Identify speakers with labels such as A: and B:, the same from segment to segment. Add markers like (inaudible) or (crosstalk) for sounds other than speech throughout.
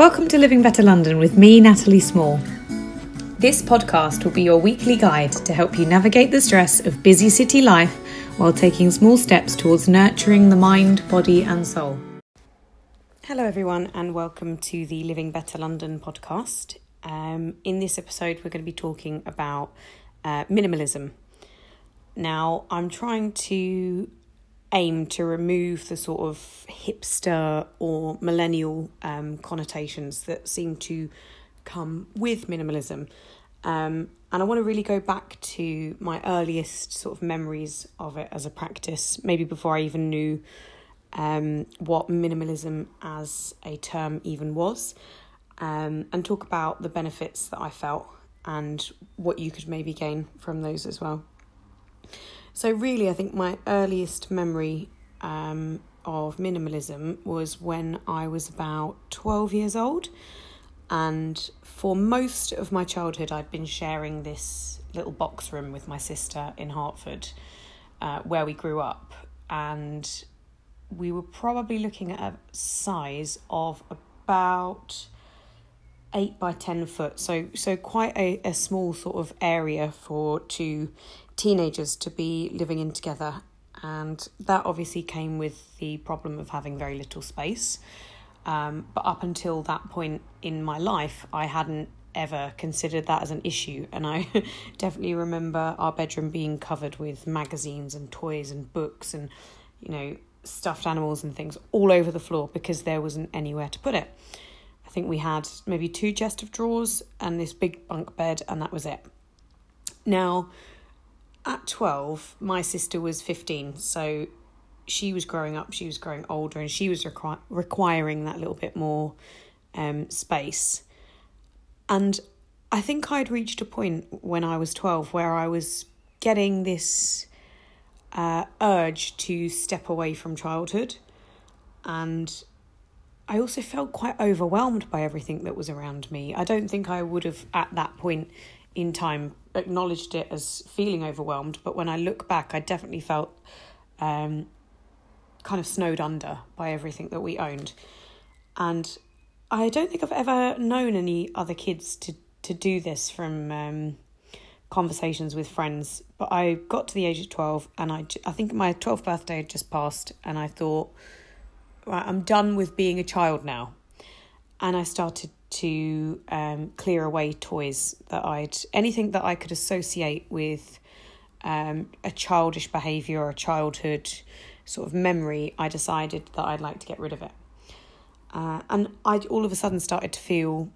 A: Welcome to Living Better London with me, Natalie Small. This podcast will be your weekly guide to help you navigate the stress of busy city life while taking small steps towards nurturing the mind, body, and soul. Hello, everyone, and welcome to the Living Better London podcast. Um, in this episode, we're going to be talking about uh, minimalism. Now, I'm trying to aim to remove the sort of hipster or millennial um, connotations that seem to come with minimalism. Um, and I want to really go back to my earliest sort of memories of it as a practice, maybe before I even knew um, what minimalism as a term even was, um, and talk about the benefits that I felt and what you could maybe gain from those as well. So, really, I think my earliest memory um, of minimalism was when I was about 12 years old. And for most of my childhood, I'd been sharing this little box room with my sister in Hertford, uh, where we grew up. And we were probably looking at a size of about eight by ten foot, so so quite a, a small sort of area for two teenagers to be living in together. And that obviously came with the problem of having very little space. Um, but up until that point in my life, I hadn't ever considered that as an issue. And I (laughs) definitely remember our bedroom being covered with magazines and toys and books and, you know, stuffed animals and things all over the floor because there wasn't anywhere to put it. I think we had maybe two chest of drawers and this big bunk bed, and that was it. Now, at 12, my sister was 15, so she was growing up, she was growing older, and she was requi- requiring that little bit more um, space. And I think I'd reached a point when I was 12 where I was getting this uh, urge to step away from childhood. And I also felt quite overwhelmed by everything that was around me. I don't think I would have, at that point in time, acknowledged it as feeling overwhelmed, but when I look back, I definitely felt um, kind of snowed under by everything that we owned. And I don't think I've ever known any other kids to, to do this from um, conversations with friends. But I got to the age of 12, and I, I think my 12th birthday had just passed, and I thought, right, I'm done with being a child now. And I started to um, clear away toys that I'd anything that I could associate with um, a childish behaviour or a childhood sort of memory. I decided that I'd like to get rid of it, uh, and I all of a sudden started to feel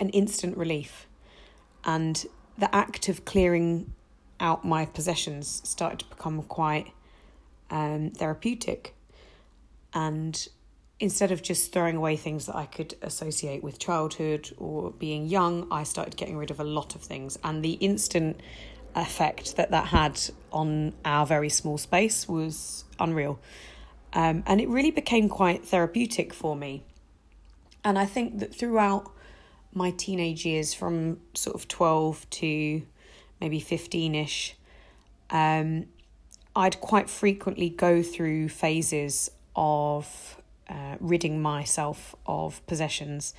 A: an instant relief, and the act of clearing out my possessions started to become quite um, therapeutic, and instead of just throwing away things that I could associate with childhood or being young, I started getting rid of a lot of things. And the instant effect that that had on our very small space was unreal. Um, and it really became quite therapeutic for me. And I think that throughout my teenage years, from sort of 12 to maybe 15 ish, um, I'd quite frequently go through phases of uh, ridding myself of possessions.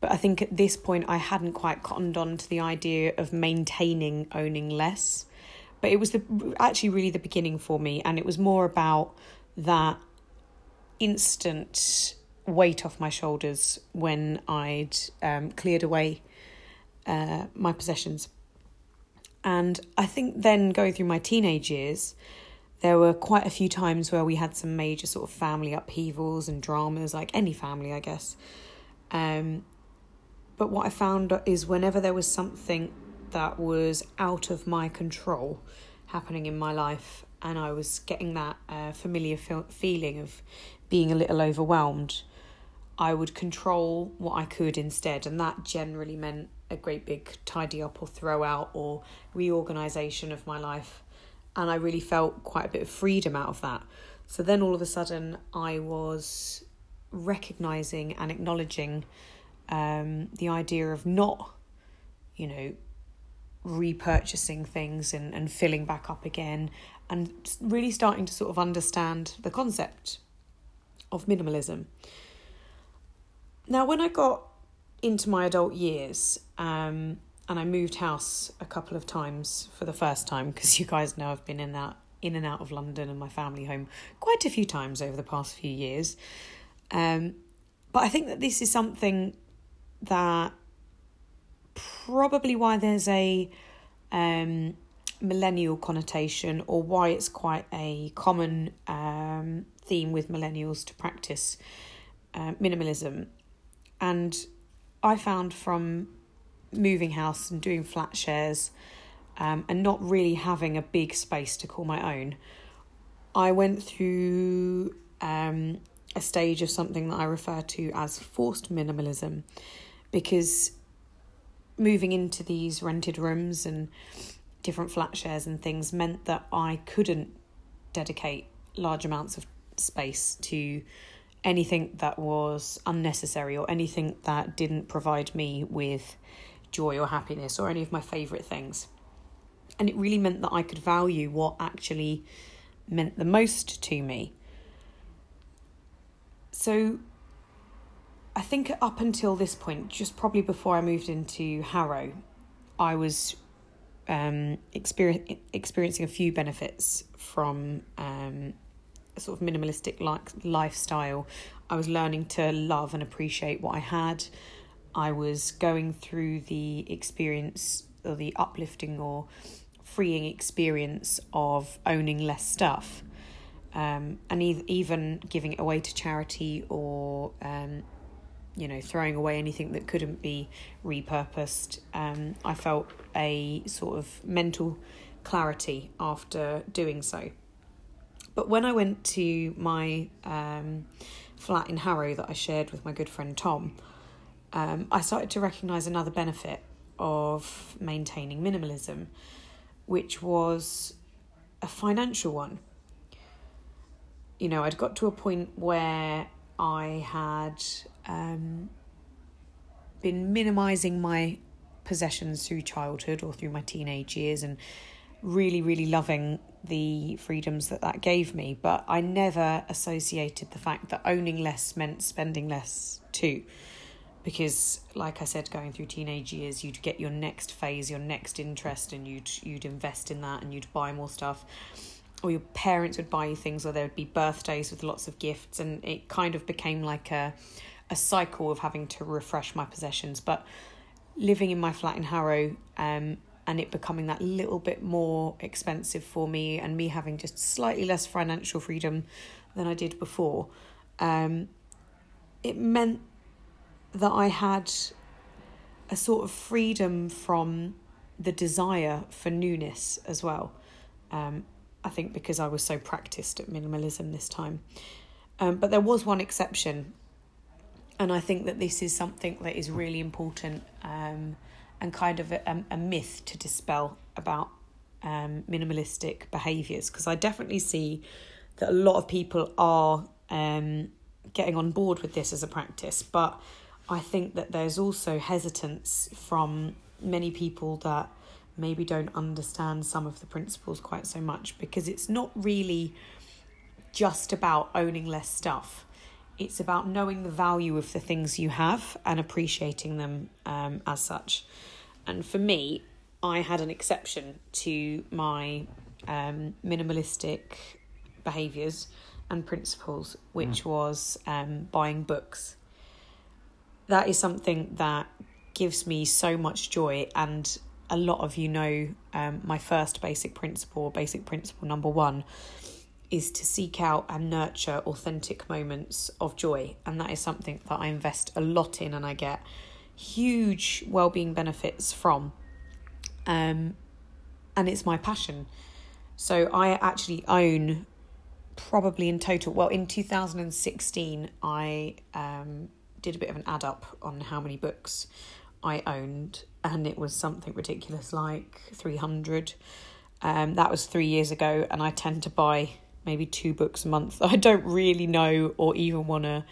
A: But I think at this point, I hadn't quite cottoned on to the idea of maintaining owning less. But it was the actually really the beginning for me, and it was more about that instant weight off my shoulders when I'd um, cleared away uh, my possessions. And I think then going through my teenage years, there were quite a few times where we had some major sort of family upheavals and dramas, like any family, I guess. Um, but what I found is whenever there was something that was out of my control happening in my life, and I was getting that uh, familiar feel- feeling of being a little overwhelmed, I would control what I could instead, and that generally meant a great big tidy up or throw out or reorganization of my life and I really felt quite a bit of freedom out of that. So then all of a sudden, I was recognizing and acknowledging um, the idea of not, you know, repurchasing things and, and filling back up again, and really starting to sort of understand the concept of minimalism. now, when I got into my adult years, um, and I moved house a couple of times for the first time because (laughs) you guys know I've been in that in and out of London and my family home quite a few times over the past few years. Um, but I think that this is something that probably why there's a um, millennial connotation or why it's quite a common um, theme with millennials to practice uh, minimalism. And I found from moving house and doing flat shares um, and not really having a big space to call my own, I went through um, a stage of something that I refer to as forced minimalism because moving into these rented rooms and different flat shares and things meant that I couldn't dedicate large amounts of space to anything that was unnecessary or anything that didn't provide me with joy or happiness or any of my favourite things. And it really meant that I could value what actually meant the most to me. So I think up until this point, just probably before I moved into Harrow, I was um, experience, experiencing a few benefits from um, a sort of minimalistic like lifestyle. I was learning to love and appreciate what I had. I was going through the experience or the uplifting or freeing experience of owning less stuff. Um, and e- even giving it away to charity or um, you know throwing away anything that couldn't be repurposed um, i felt a sort of mental clarity after doing so but when i went to my um, flat in harrow that i shared with my good friend tom um, i started to recognize another benefit of maintaining minimalism which was a financial one you know i'd got to a point where i had um, been minimizing my possessions through childhood or through my teenage years and really, really loving the freedoms that that gave me. But I never associated the fact that owning less meant spending less too. Because, like I said, going through teenage years, you'd get your next phase, your next interest, and you'd you'd invest in that, and you'd buy more stuff or your parents would buy you things or there would be birthdays with lots of gifts and it kind of became like a a cycle of having to refresh my possessions. But living in my flat in Harrow um, and it becoming that little bit more expensive for me and me having just slightly less financial freedom than I did before, um, it meant that I had a sort of freedom from the desire for newness as well. Um, I think because I was so practiced at minimalism this time. Um, but there was one exception, and I think that this is something that is really important um, and kind of a, a, myth to dispel about um, minimalistic behaviours because I definitely see that a lot of people are um, getting on board with this as a practice, but I think that there's also hesitance from many people that maybe don't understand some of the principles quite so much because it's not really just about owning less stuff it's about knowing the value of the things you have and appreciating them um, as such. And for me, I had an exception to my um, minimalistic behaviours and principles, which mm. was um, buying books. That is something that gives me so much joy, and a lot of you know um, my first basic principle, basic principle number one, is to seek out and nurture authentic moments of joy. And that is something that I invest a lot in and I get huge well-being benefits from. Um, and it's my passion. So I actually own probably in total, well, in 2016, I um, did a bit of an add up on how many books I owned, and it was something ridiculous like 300. Um, that was three years ago, and I tend to buy maybe two books a month. (laughs) I don't really know or even want to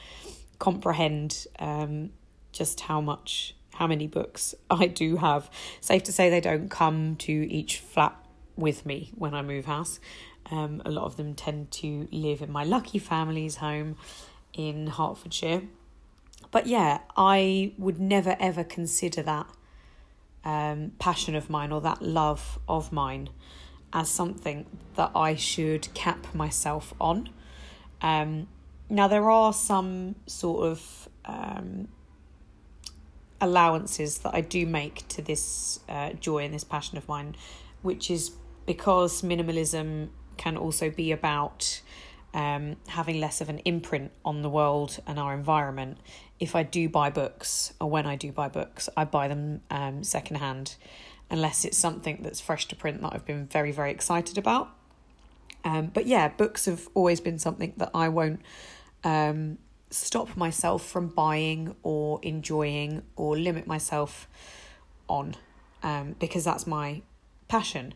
A: comprehend um, just how much, how many books I do have. Safe to say, they don't come to each flat with me when I move house. Um, a lot of them tend to live in my lucky family's home in Hertfordshire. But yeah, I would never ever consider that um, passion of mine or that love of mine as something that I should cap myself on. Um, now, there are some sort of um, allowances that I do make to this uh, joy and this passion of mine, which is because minimalism can also be about um, having less of an imprint on the world and our environment. If I do buy books, or when I do buy books, I buy them um, secondhand, unless it's something that's fresh to print that I've been very, very excited about. Um, but yeah, books have always been something that I won't um, stop myself from buying or enjoying or limit myself on um, because that's my passion.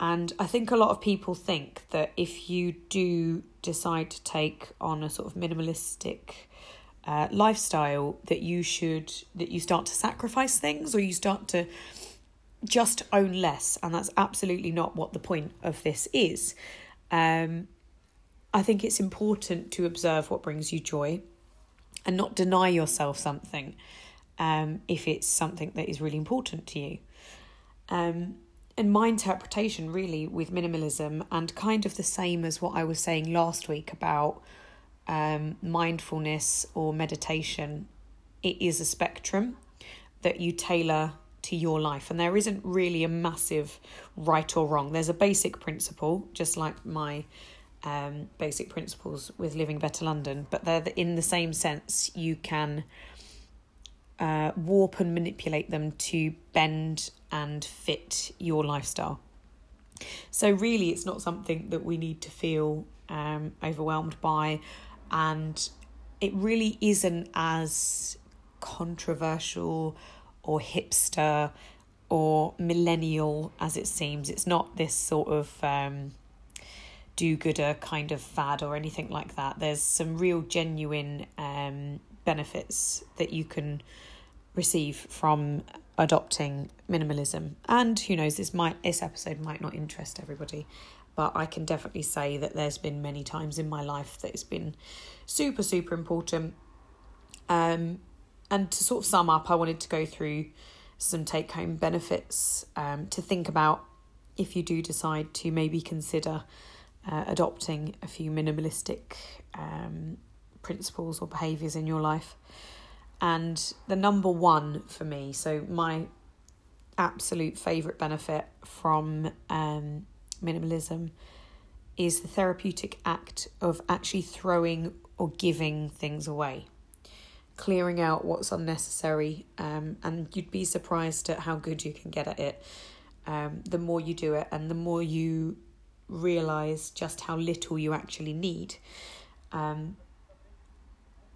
A: And I think a lot of people think that if you do decide to take on a sort of minimalistic uh, lifestyle, that you should that you start to sacrifice things or you start to just own less, and that's absolutely not what the point of this is. Um, I think it's important to observe what brings you joy and not deny yourself something um, if it's something that is really important to you. Um, and my interpretation really with minimalism and kind of the same as what I was saying last week about um, mindfulness or meditation, it is a spectrum that you tailor to your life. And there isn't really a massive right or wrong. There's a basic principle, just like my um, basic principles with Living Better London, but they're in the same sense you can uh, warp and manipulate them to bend and fit your lifestyle. So, really, it's not something that we need to feel um, overwhelmed by, and it really isn't as controversial or hipster or millennial as it seems. It's not this sort of um, do gooder kind of fad or anything like that. There's some real genuine um, benefits that you can receive from adopting minimalism. And who knows, this might this episode might not interest everybody, but I can definitely say that there's been many times in my life that it's been super super important. Um, and to sort of sum up, I wanted to go through some take home benefits um, to think about if you do decide to maybe consider uh, adopting a few minimalistic um, principles or behaviours in your life. And the number one for me, so my absolute favourite benefit from um, minimalism is the therapeutic act of actually throwing or giving things away, clearing out what's unnecessary, um, and you'd be surprised at how good you can get at it. Um, the more you do it, and the more you realize just how little you actually need. Um,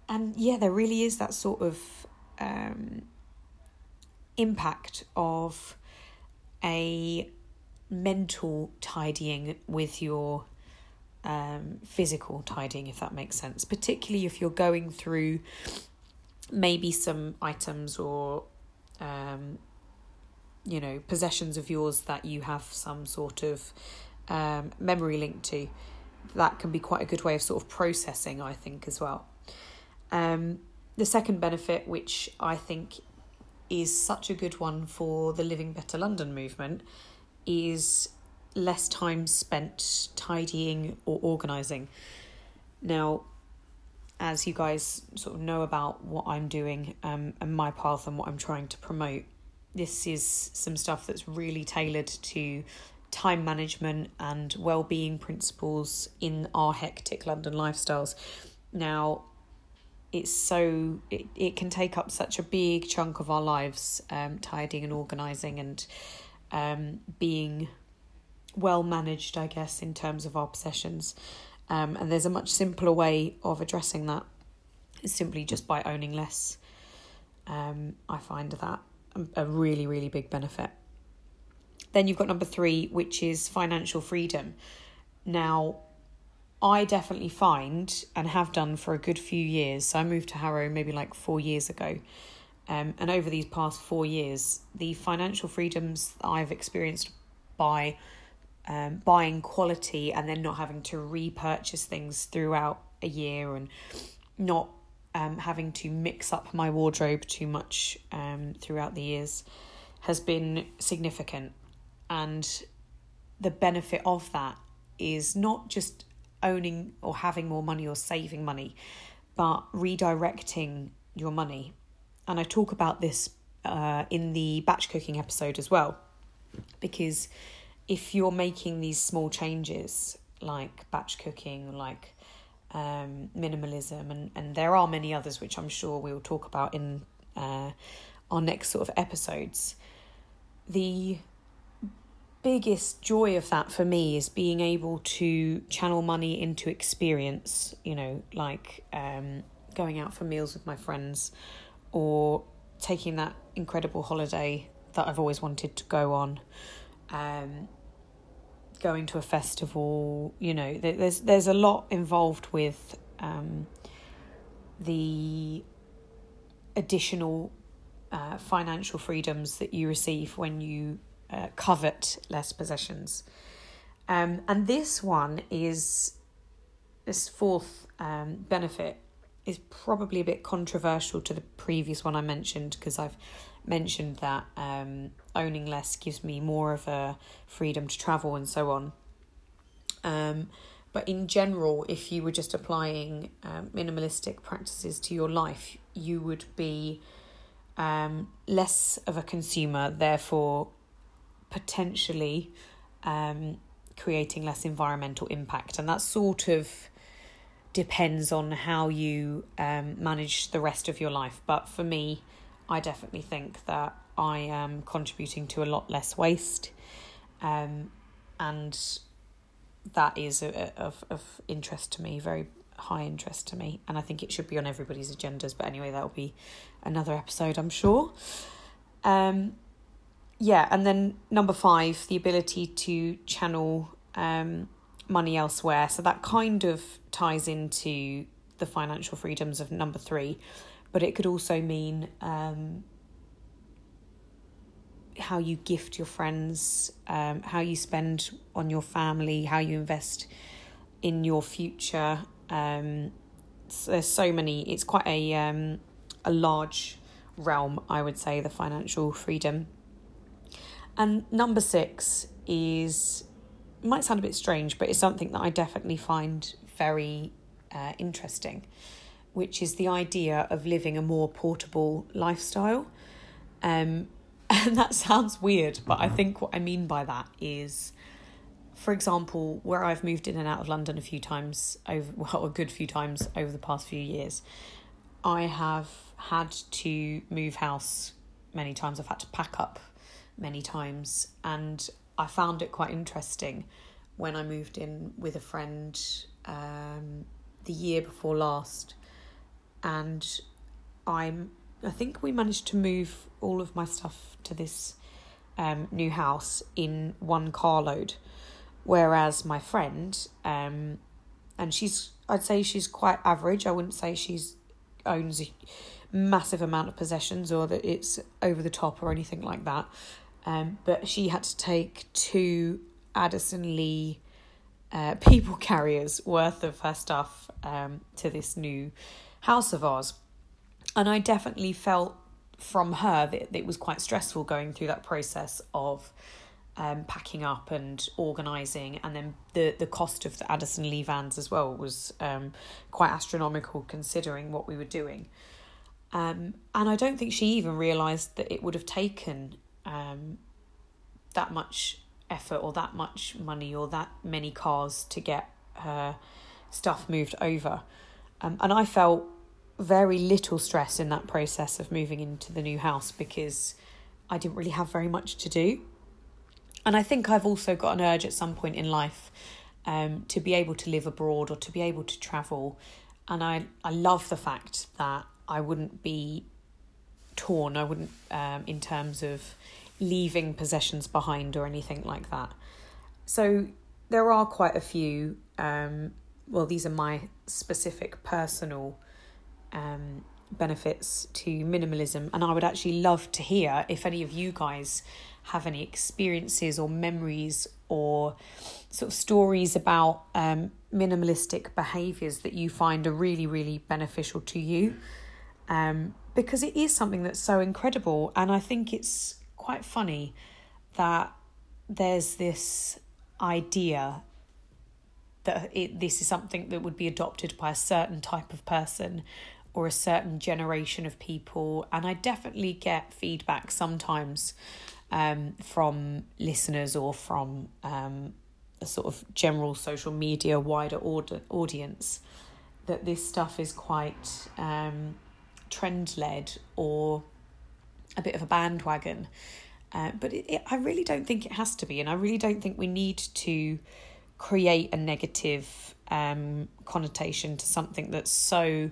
A: and yeah, there really is that sort of um, impact of a mental tidying with your um, physical tidying, if that makes sense, particularly if you're going through maybe some items or um, you know possessions of yours that you have some sort of um, memory linked to, that can be quite a good way of sort of processing, I think, as well. Um, the second benefit, which I think is such a good one for the Living Better London movement, is less time spent tidying or organising. Now, as you guys sort of know about what I'm doing um, and my path and what I'm trying to promote, this is some stuff that's really tailored to time management and well-being principles in our hectic London lifestyles. Now, it's so it, it can take up such a big chunk of our lives, um, tidying and organising and um, being well managed, I guess, in terms of our possessions. Um, and there's a much simpler way of addressing that. It's simply just by owning less. Um, I find that a really, really big benefit. Then you've got number three, which is financial freedom. Now, I definitely find and have done for a good few years. So I moved to Harrow maybe like four years ago. Um, and over these past four years, the financial freedoms I've experienced by um, buying quality and then not having to repurchase things throughout a year and not um, having to mix up my wardrobe too much um, throughout the years has been significant. And the benefit of that is not just owning or having more money or saving money, but redirecting your money. And I talk about this uh, in the batch cooking episode as well, because if you're making these small changes like batch cooking, like um, minimalism, and, and there are many others which I'm sure we'll talk about in uh, our next sort of episodes. The biggest joy of that for me is being able to channel money into experience, you know, like um, going out for meals with my friends or taking that incredible holiday that I've always wanted to go on. Um, going to a festival. You know, there's there's a lot involved with um, the additional uh, financial freedoms that you receive when you uh, covet less possessions. Um, and this one is this fourth um, benefit is probably a bit controversial to the previous one I mentioned because I've mentioned that um, owning less gives me more of a freedom to travel and so on. Um, but in general, if you were just applying um, minimalistic practices to your life, you would be um, less of a consumer, therefore, potentially um, creating less environmental impact. And that sort of depends on how you um, manage the rest of your life. But for me, I definitely think that I am contributing to a lot less waste, um, and that is a, a, of of interest to me, very high interest to me, and I think it should be on everybody's agendas. But anyway, that'll be another episode, I'm sure. Um, yeah, and then number five, the ability to channel um, money elsewhere. So that kind of ties into the financial freedoms of number three but it could also mean um, how you gift your friends, um, how you spend on your family, how you invest in your future. Um, there's so many. It's quite a um, a large realm, I would say, the financial freedom. And number six is might sound a bit strange, but it's something that I definitely find very uh, interesting which is the idea of living a more portable lifestyle. Um, (laughs) and that sounds weird, but I think what I mean by that is, for example, where I've moved in and out of London a few times over, (laughs) well, a good few times over the past few years, I have had to move house many times. I've had to pack up many times, and I found it quite interesting when I moved in with a friend um, the year before last and I'm I think we managed to move all of my stuff to this um, new house in one carload, whereas my friend, um, and she's I'd say she's quite average. I wouldn't say she's owns a massive amount of possessions or that it's over the top or anything like that. Um, but she had to take two Addison Lee uh, (laughs) people carriers worth of her stuff um, to this new house of ours. And I definitely felt from her that it was quite stressful going through that process of um, packing up and organising, and then the the cost of the Addison Lee vans as well was um, quite astronomical considering what we were doing. Um, and I don't think she even realised that it would have taken um, that much effort or that much money or that many cars to get her stuff moved over. Um, and I felt very little stress in that process of moving into the new house because I didn't really have very much to do. And I think I've also got an urge at some point in life um, to be able to live abroad or to be able to travel. And I, I love the fact that I wouldn't be torn, I wouldn't, um, in terms of leaving possessions behind or anything like that. So there are quite a few, um, well, these are my specific personal um, benefits to minimalism. And I would actually love to hear if any of you guys have any experiences or memories or sort of stories about um, minimalistic behaviors that you find are really, really beneficial to you. Um, because it is something that's so incredible. And I think it's quite funny that there's this idea that it, this is something that would be adopted by a certain type of person or a certain generation of people. And I definitely get feedback sometimes um, from listeners or from um, a sort of general social media wider order, audience that this stuff is quite um, trend led or a bit of a bandwagon. Uh, but it, it, I really don't think it has to be, and I really don't think we need to create a negative um, connotation to something that's so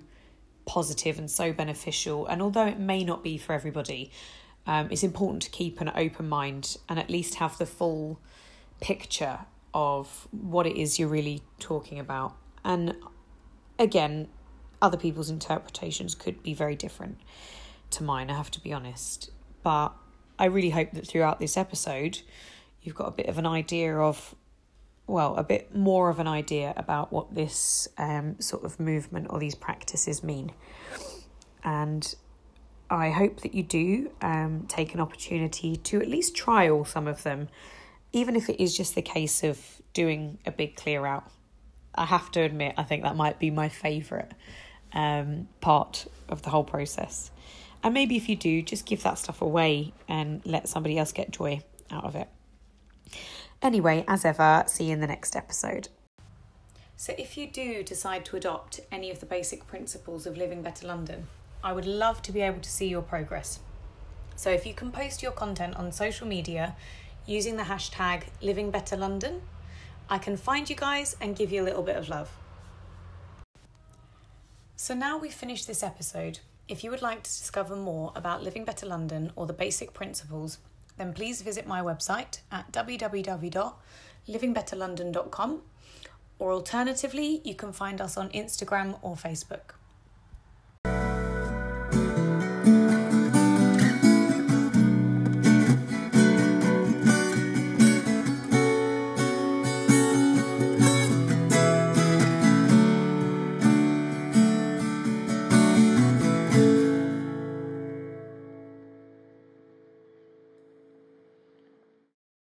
A: positive and so beneficial. And although it may not be for everybody, um, it's important to keep an open mind and at least have the full picture of what it is you're really talking about. And again, other people's interpretations could be very different to mine, I have to be honest. But I really hope that throughout this episode, you've got a bit of an idea of, well, a bit more of an idea about what this um, sort of movement or these practices mean. And I hope that you do um, take an opportunity to at least trial some of them, even if it is just the case of doing a big clear out. I have to admit, I think that might be my favourite um, part of the whole process. And maybe if you do, just give that stuff away and let somebody else get joy out of it. Anyway, as ever, see you in the next episode. So, if you do decide to adopt any of the basic principles of Living Better London, I would love to be able to see your progress. So if you can post your content on social media using the hashtag Living Better London, I can find you guys and give you a little bit of love. So now we've finished this episode. If you would like to discover more about Living Better London or the basic principles, then please visit my website at www.livingbetterlondon.com or alternatively, you can find us on Instagram or Facebook.